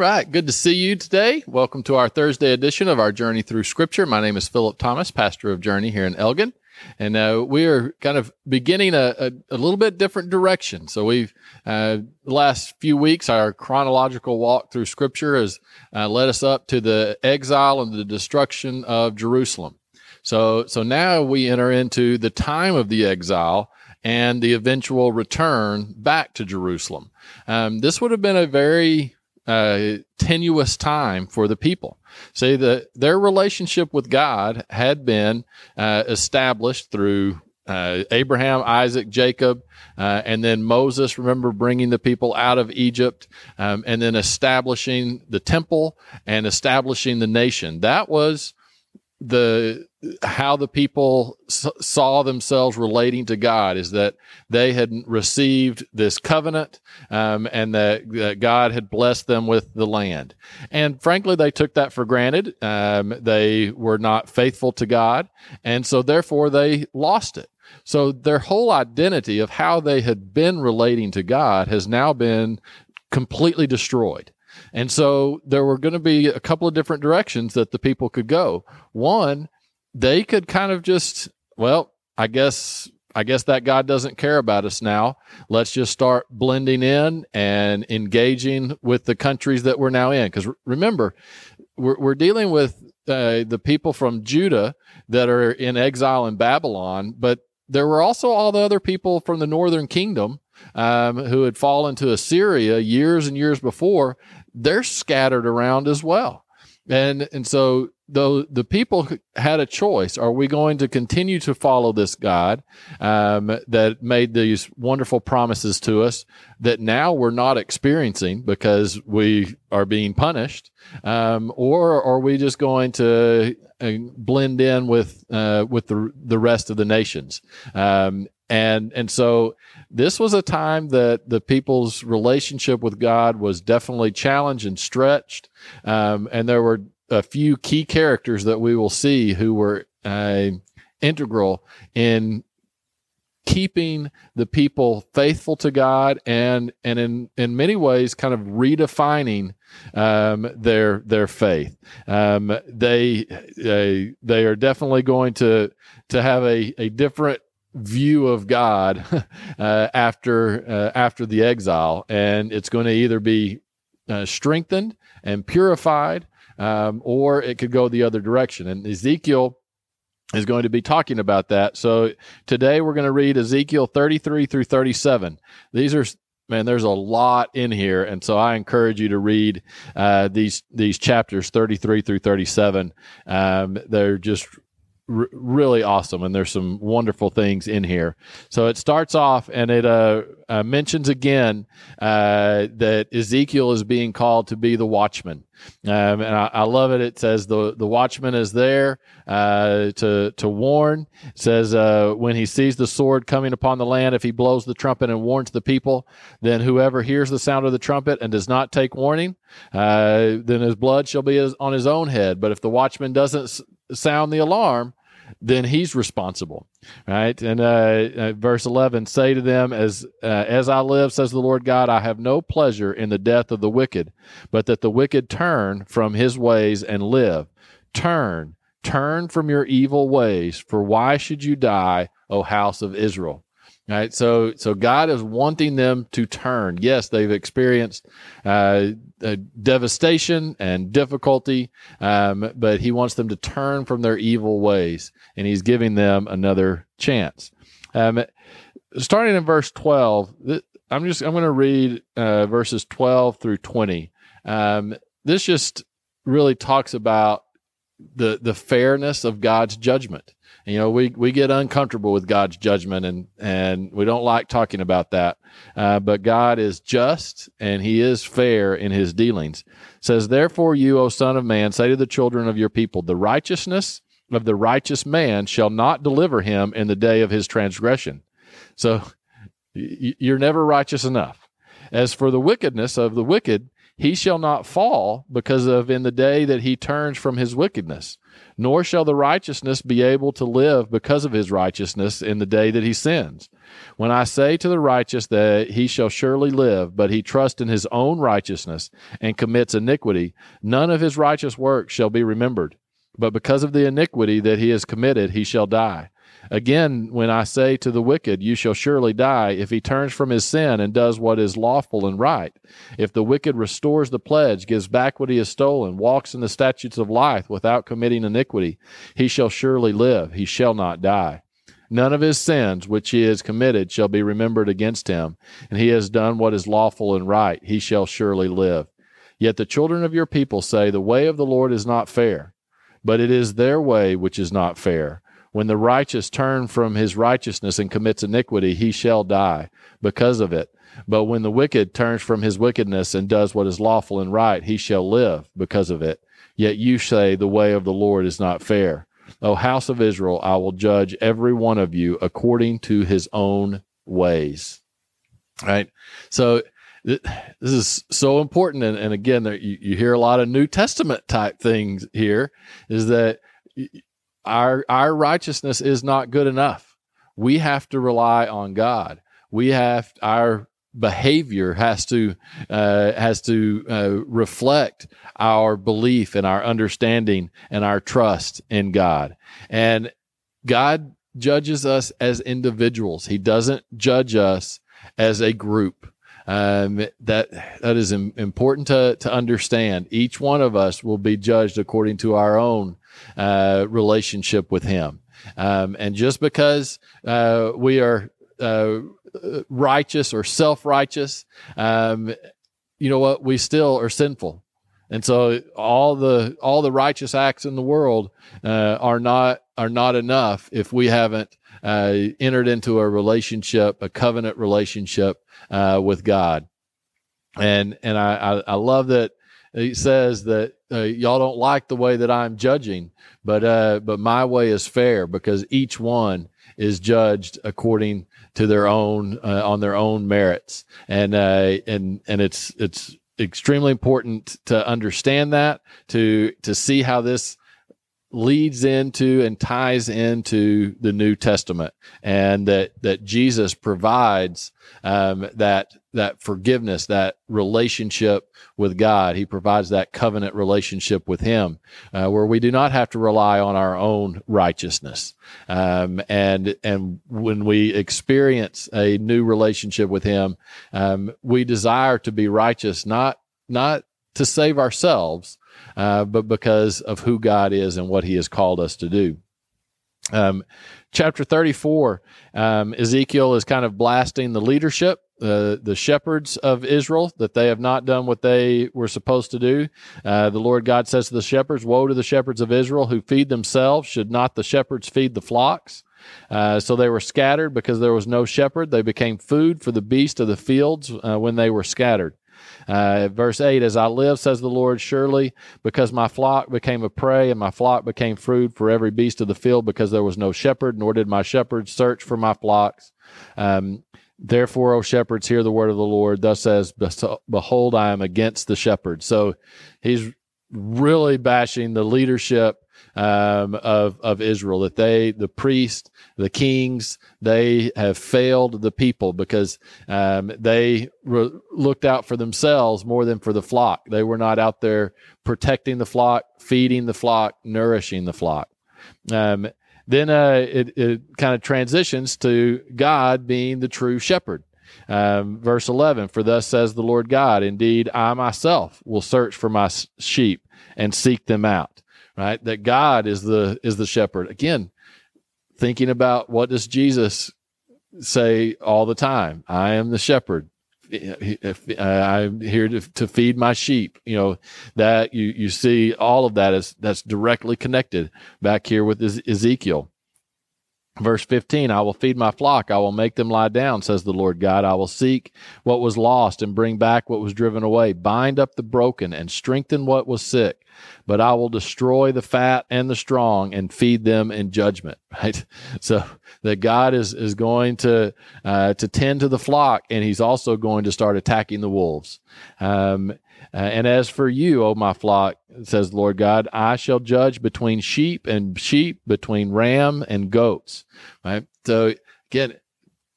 Right. Good to see you today. Welcome to our Thursday edition of our Journey Through Scripture. My name is Philip Thomas, pastor of Journey here in Elgin. And uh, we are kind of beginning a, a, a, little bit different direction. So we've, uh, the last few weeks, our chronological walk through Scripture has uh, led us up to the exile and the destruction of Jerusalem. So, so now we enter into the time of the exile and the eventual return back to Jerusalem. Um, this would have been a very uh, tenuous time for the people. See that their relationship with God had been uh, established through uh, Abraham, Isaac, Jacob, uh, and then Moses. Remember bringing the people out of Egypt, um, and then establishing the temple and establishing the nation. That was the how the people s- saw themselves relating to God is that they had received this covenant um, and that, that, God had blessed them with the land. And frankly, they took that for granted. Um, they were not faithful to God, and so therefore they lost it. So their whole identity of how they had been relating to God has now been completely destroyed. And so there were going to be a couple of different directions that the people could go. One, they could kind of just, well, I guess I guess that God doesn't care about us now. Let's just start blending in and engaging with the countries that we're now in. Because remember, we're, we're dealing with uh, the people from Judah that are in exile in Babylon, but there were also all the other people from the northern kingdom um, who had fallen to Assyria years and years before they're scattered around as well. And and so the the people had a choice: Are we going to continue to follow this God um, that made these wonderful promises to us that now we're not experiencing because we are being punished, um, or are we just going to uh, blend in with uh, with the the rest of the nations? Um, and and so this was a time that the people's relationship with God was definitely challenged and stretched, um, and there were a few key characters that we will see who were uh, integral in keeping the people faithful to God and and in in many ways kind of redefining um, their their faith. Um, they they they are definitely going to to have a a different view of God uh, after uh, after the exile, and it's going to either be uh, strengthened and purified, um, or it could go the other direction. And Ezekiel is going to be talking about that. So today we're going to read Ezekiel 33 through 37. These are man, there's a lot in here, and so I encourage you to read uh, these these chapters 33 through 37. Um, they're just r- really awesome, and there's some wonderful things in here. So it starts off, and it uh, uh, mentions again uh, that Ezekiel is being called to be the watchman, um, and I, I, love it. It says the the watchman is there uh, to to warn. It says uh, when he sees the sword coming upon the land, if he blows the trumpet and warns the people, then whoever hears the sound of the trumpet and does not take warning, uh, then his blood shall be on his own head. But if the watchman doesn't sound the alarm, then he's responsible, right? And uh, uh, verse eleven, say to them, as uh, as I live, says the Lord God, I have no pleasure in the death of the wicked, but that the wicked turn from his ways and live. Turn, turn from your evil ways, for why should you die, O house of Israel? Right. So, so God is wanting them to turn. Yes, they've experienced uh, devastation and difficulty, um, but He wants them to turn from their evil ways, and He's giving them another chance. Um, starting in verse twelve, I'm just I'm going to read uh, verses twelve through twenty. Um, this just really talks about the the fairness of God's judgment you know, we, we get uncomfortable with God's judgment and, and we don't like talking about that. Uh, but God is just and he is fair in his dealings. It says, therefore you, O son of man, say to the children of your people, the righteousness of the righteous man shall not deliver him in the day of his transgression. So you're never righteous enough. As for the wickedness of the wicked, he shall not fall because of in the day that he turns from his wickedness nor shall the righteousness be able to live because of his righteousness in the day that he sins. When I say to the righteous that he shall surely live, but he trusts in his own righteousness and commits iniquity, none of his righteous works shall be remembered. But because of the iniquity that he has committed, he shall die. Again, when I say to the wicked, You shall surely die, if he turns from his sin and does what is lawful and right, if the wicked restores the pledge, gives back what he has stolen, walks in the statutes of life without committing iniquity, he shall surely live, he shall not die. None of his sins which he has committed shall be remembered against him, and he has done what is lawful and right, he shall surely live. Yet the children of your people say, The way of the Lord is not fair, but it is their way which is not fair. When the righteous turn from his righteousness and commits iniquity, he shall die because of it. But when the wicked turns from his wickedness and does what is lawful and right, he shall live because of it. Yet you say, The way of the Lord is not fair. O house of Israel, I will judge every one of you according to his own ways. Right? So, this is so important. And, and again, you, you hear a lot of New Testament type things here is that our our righteousness is not good enough. We have to rely on God. We have our behavior has to uh, has to uh, reflect our belief and our understanding and our trust in God. And God judges us as individuals. He doesn't judge us as a group. Um, that that is important to to understand. Each one of us will be judged according to our own uh, relationship with Him. Um, and just because uh, we are uh, righteous or self righteous, um, you know what? We still are sinful. And so all the all the righteous acts in the world uh, are not are not enough if we haven't uh, entered into a relationship, a covenant relationship uh, with God. And and I, I, I love that he says that uh, y'all don't like the way that I'm judging, but uh, but my way is fair because each one is judged according to their own uh, on their own merits, and uh, and and it's it's extremely important to understand that to to see how this leads into and ties into the New Testament, and that that Jesus provides um, that that forgiveness, that relationship with God. He provides that covenant relationship with Him, uh, where we do not have to rely on our own righteousness. Um, and and when we experience a new relationship with Him, um, we desire to be righteous, not not to save ourselves, uh, but because of who God is and what He has called us to do. Um, chapter 34, um, Ezekiel is kind of blasting the leadership, uh, the shepherds of Israel, that they have not done what they were supposed to do. Uh, the Lord God says to the shepherds, Woe to the shepherds of Israel who feed themselves. Should not the shepherds feed the flocks? Uh, so they were scattered because there was no shepherd. They became food for the beast of the fields uh, when they were scattered. Uh, verse 8 As I live, says the Lord, surely because my flock became a prey and my flock became food for every beast of the field, because there was no shepherd, nor did my shepherds search for my flocks. Um, Therefore, O shepherds, hear the word of the Lord. Thus says, Behold, I am against the shepherds. So he's really bashing the leadership um, of of Israel. That they, the priests, the kings, they have failed the people because um, they re- looked out for themselves more than for the flock. They were not out there protecting the flock, feeding the flock, nourishing the flock. Um, then uh, it, it kind of transitions to God being the true shepherd. Um, verse 11 For thus says the Lord God, indeed, I myself will search for my sheep and seek them out right? That God is the is the shepherd. Again, thinking about what does Jesus say all the time? I am the shepherd. I'm here to, to feed my sheep. You know that you you see all of that is that's directly connected back here with Ezekiel. Verse 15, I will feed my flock. I will make them lie down, says the Lord God. I will seek what was lost and bring back what was driven away, bind up the broken and strengthen what was sick but I will destroy the fat and the strong and feed them in judgment. Right. So that God is, is going to, uh, to tend to the flock and he's also going to start attacking the wolves. Um, Uh, and as for you, O my flock, says Lord God, I shall judge between sheep and sheep, between ram and goats. Right. So again,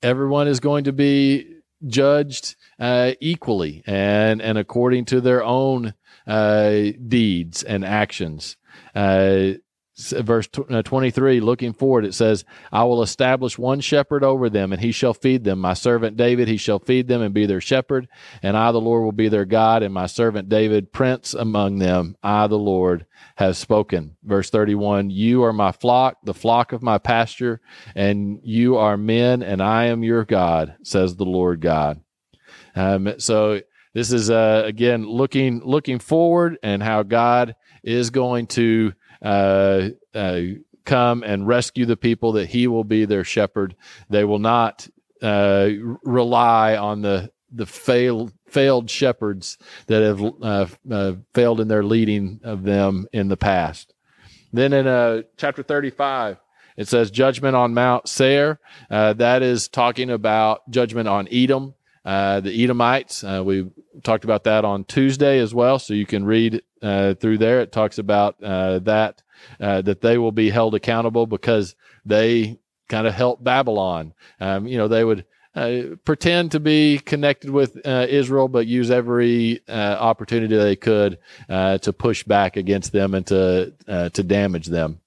everyone is going to be judged uh, equally and and according to their own uh, deeds and actions. Uh, verse uh, 23 looking forward it says i will establish one shepherd over them and he shall feed them. My servant david he shall feed them and be their shepherd and i the lord will be their god and my servant david prince among them. I the lord have spoken. Verse 31 you are my flock the flock of my pasture and you are men and i am your god says the lord god. Um, so this is uh, again looking looking forward and how god is going to uh, uh, come and rescue the people, that he will be their shepherd. They will not uh, rely on the the failed failed shepherds that have uh, uh, failed in their leading of them in the past. Then in uh, chapter 35, it says judgment on Mount Seir. that is talking about judgment on Edom. Uh, the Edomites. Uh, we talked about that on Tuesday as well, so you can read uh, through there. It talks about uh, that uh, that they will be held accountable because they kind of helped Babylon. Um, you know, they would. pretend to be connected with Israel, but use every opportunity they could to push back against them and to to damage them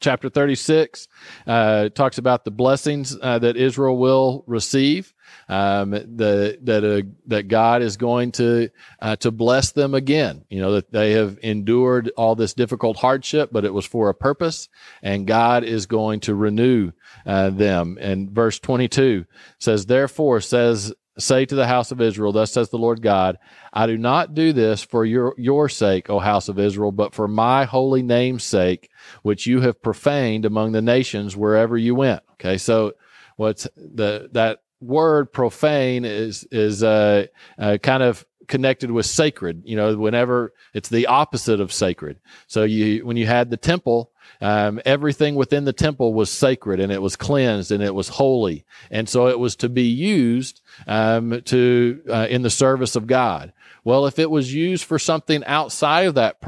chapter 36 uh, talks about the blessings uh, that Israel will receive um, the, that uh, that God is going to uh, to bless them again. You know that they have endured all this difficult hardship, but it was for a purpose, and God is going to renew uh, them. And verse twenty two says, "Therefore says." Say to the house of Israel, Thus says the Lord God, I do not do this for your, your sake, O house of Israel, but for my holy name's sake, which you have profaned among the nations wherever you went. Okay, so what's the that word profane is is uh, uh, kind of connected with sacred. You know, whenever it's the opposite of sacred. So you when you had the temple, um, everything within the temple was sacred and it was cleansed and it was holy, and so it was to be used um, to uh, in the service of God. Well, if it was used for something outside of that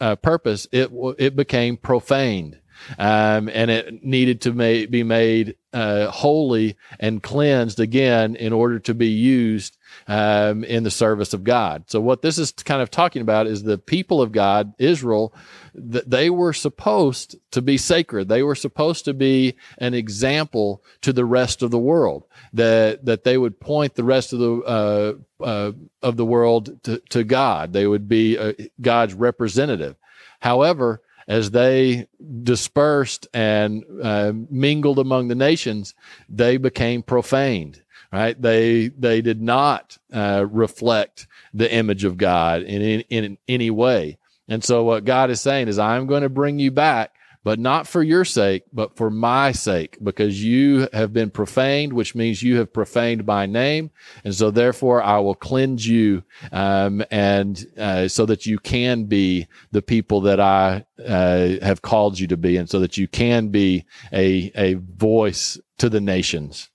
uh, purpose, it it became profaned um, and it needed to ma- be made uh, holy and cleansed again in order to be used um, in the service of God. So, what this is kind of talking about is the people of God, Israel, that they were supposed to be sacred. They were supposed to be an example to the rest of the world. That that they would point the rest of the uh, uh, of the world to, to God. They would be uh, God's representative. However, as they dispersed and uh, mingled among the nations, they became profaned. Right? They they did not uh, reflect the image of God in, in in any way. And so what God is saying is, I'm going to bring you back but not for your sake, but for my sake, because you have been profaned, which means you have profaned my name. And so therefore I will cleanse you, um, and, uh, so that you can be the people that I, uh, have called you to be. And so that you can be a, a voice to the nations.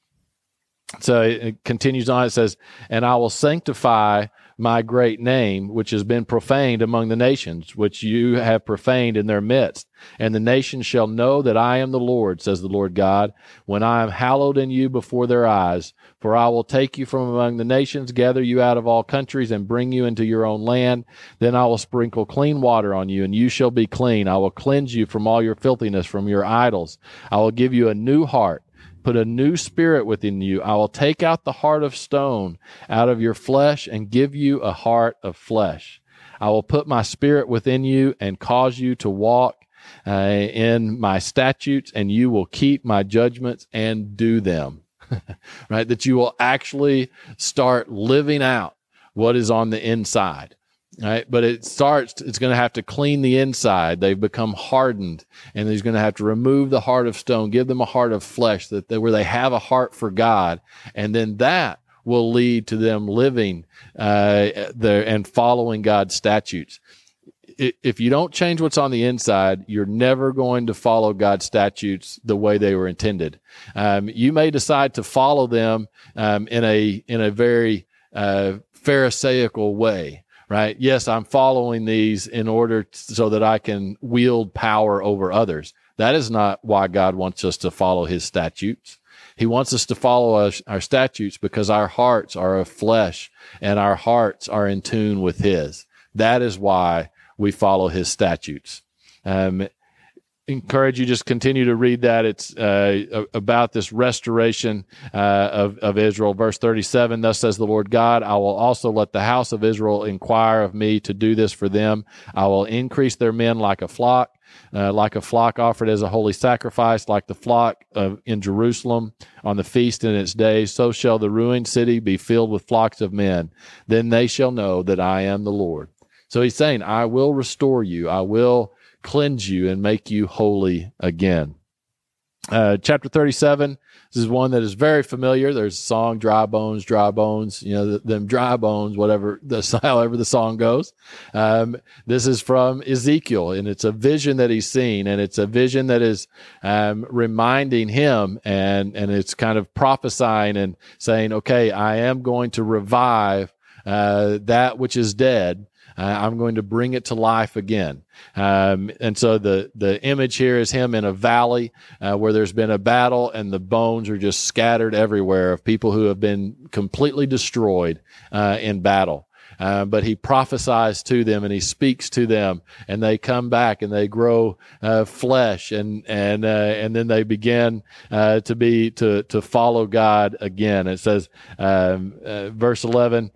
So it continues on. It says, and I will sanctify my great name, which has been profaned among the nations, which you have profaned in their midst. And the nations shall know that I am the Lord, says the Lord God, when I am hallowed in you before their eyes. For I will take you from among the nations, gather you out of all countries, and bring you into your own land. Then I will sprinkle clean water on you, and you shall be clean. I will cleanse you from all your filthiness, from your idols. I will give you a new heart put a new spirit within you. I will take out the heart of stone out of your flesh and give you a heart of flesh. I will put my spirit within you and cause you to walk uh, in my statutes, and you will keep my judgments and do them. right? That you will actually start living out what is on the inside right? But it starts, it's going to have to clean the inside. They've become hardened and he's going to have to remove the heart of stone, give them a heart of flesh that they, where they have a heart for God. And then that will lead to them living, uh, there and following God's statutes. If you don't change what's on the inside, you're never going to follow God's statutes the way they were intended. Um, you may decide to follow them um, in a in a very uh, Pharisaical way, right? Yes, I'm following these in order t- so that I can wield power over others. That is not why God wants us to follow his statutes. He wants us to follow our, our statutes because our hearts are of flesh and our hearts are in tune with his. That is why we follow his statutes. Um, encourage you just continue to read that. It's uh, about this restoration uh, of, of Israel. Verse 37 Thus says the Lord God, I will also let the house of Israel inquire of me to do this for them. I will increase their men like a flock. Uh, like a flock offered as a holy sacrifice, like the flock of, in Jerusalem on the feast in its days, so shall the ruined city be filled with flocks of men. Then they shall know that I am the Lord. So he's saying, I will restore you. I will cleanse you and make you holy again. Uh, chapter 37 this is one that is very familiar there's a song dry bones dry bones you know them dry bones whatever the however the song goes um, this is from ezekiel and it's a vision that he's seen and it's a vision that is um, reminding him and and it's kind of prophesying and saying okay i am going to revive uh, that which is dead uh, I'm going to bring it to life again. Um, and so the the image here is him in a valley uh, where there's been a battle and the bones are just scattered everywhere of people who have been completely destroyed uh, in battle. Uh, but he prophesies to them and he speaks to them and they come back and they grow uh, flesh and and uh, and then they begin uh, to be to to follow God again. It says um, uh, verse eleven.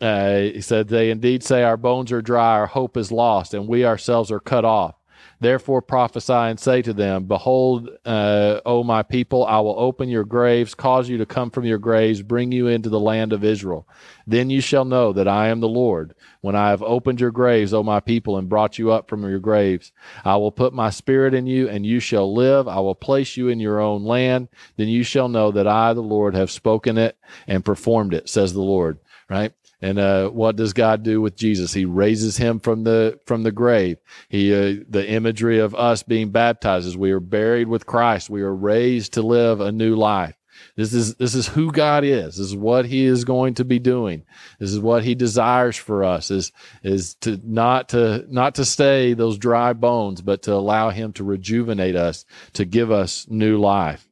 Uh, he said, They indeed say, Our bones are dry, our hope is lost, and we ourselves are cut off. Therefore prophesy and say to them, Behold, uh, O my people, I will open your graves, cause you to come from your graves, bring you into the land of Israel. Then you shall know that I am the Lord, when I have opened your graves, O my people, and brought you up from your graves. I will put my spirit in you, and you shall live. I will place you in your own land. Then you shall know that I, the Lord, have spoken it and performed it, says the Lord. Right? And uh, what does God do with Jesus? He raises him from the from the grave. He uh, the imagery of us being baptized is we are buried with Christ. We are raised to live a new life. This is this is who God is. This is what He is going to be doing. This is what He desires for us. Is is to not to not to stay those dry bones, but to allow Him to rejuvenate us, to give us new life.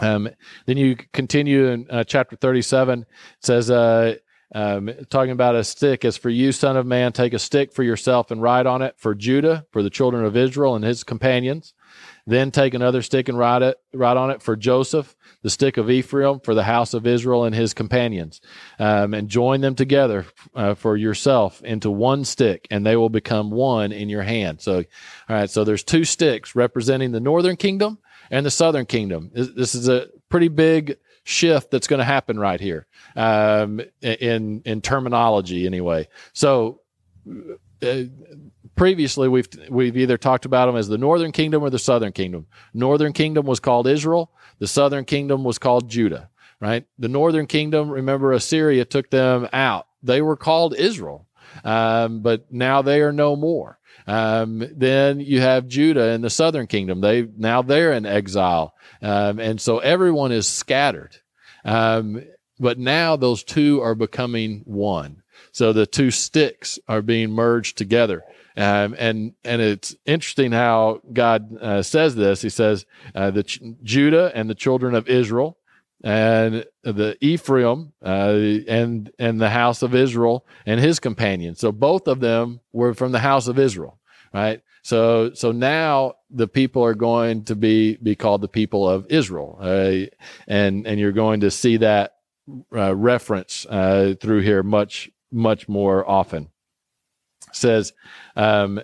Um, then you continue in uh, chapter 37. It says, uh, um, talking about a stick as for you, son of man, take a stick for yourself and ride on it for Judah, for the children of Israel and his companions. Then take another stick and ride it, ride on it for Joseph, the stick of Ephraim, for the house of Israel and his companions, um, and join them together uh, for yourself into one stick, and they will become one in your hand. So, all right. So there's two sticks representing the northern kingdom and the southern kingdom. This is a pretty big shift that's going to happen right here um, in in terminology anyway. So uh, previously we've we've either talked about them as the northern kingdom or the southern kingdom. Northern kingdom was called Israel. The southern kingdom was called Judah. Right. The northern kingdom. Remember, Assyria took them out. They were called Israel, um, but now they are no more. Um, then you have Judah in the southern kingdom. They now they're in exile, um, and so everyone is scattered. Um, but now those two are becoming one. So the two sticks are being merged together. Um, and and it's interesting how God uh, says this. He says uh, the Ch- Judah and the children of Israel, and the Ephraim uh, and and the house of Israel and his companions. So both of them were from the house of Israel, right? So so now the people are going to be be called the people of Israel, uh, and and you're going to see that uh, reference uh, through here much much more often. It says. Um,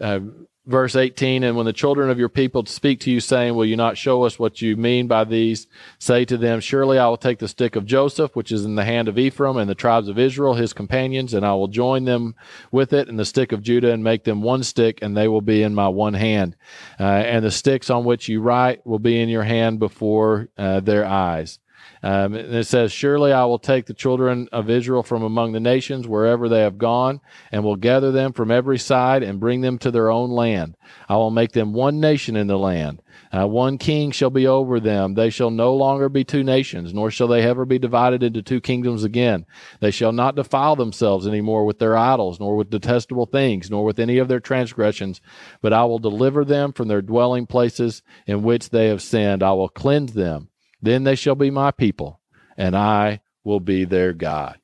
uh, verse 18 and when the children of your people speak to you saying will you not show us what you mean by these say to them surely i will take the stick of joseph which is in the hand of ephraim and the tribes of israel his companions and i will join them with it and the stick of judah and make them one stick and they will be in my one hand. Uh, and the sticks on which you write will be in your hand before uh, their eyes Um, and it says, Surely I will take the children of Israel from among the nations wherever they have gone, and will gather them from every side and bring them to their own land. I will make them one nation in the land. Uh, one king shall be over them. They shall no longer be two nations, nor shall they ever be divided into two kingdoms again. They shall not defile themselves any more with their idols, nor with detestable things, nor with any of their transgressions. But I will deliver them from their dwelling places in which they have sinned. I will cleanse them. Then they shall be my people, and I will be their God.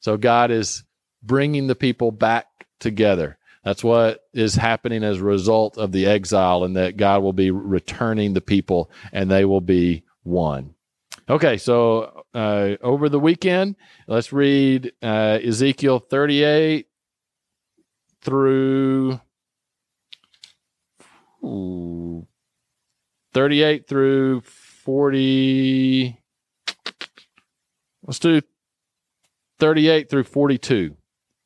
So God is bringing the people back together. That's what is happening as a result of the exile, and that God will be returning the people and they will be one. Okay, so uh, over the weekend, let's read uh, Ezekiel 38 through ooh, 38 through 40. Let's do 38 through 42.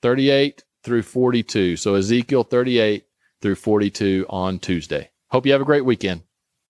38 through 42. So Ezekiel 38 through 42 on Tuesday. Hope you have a great weekend.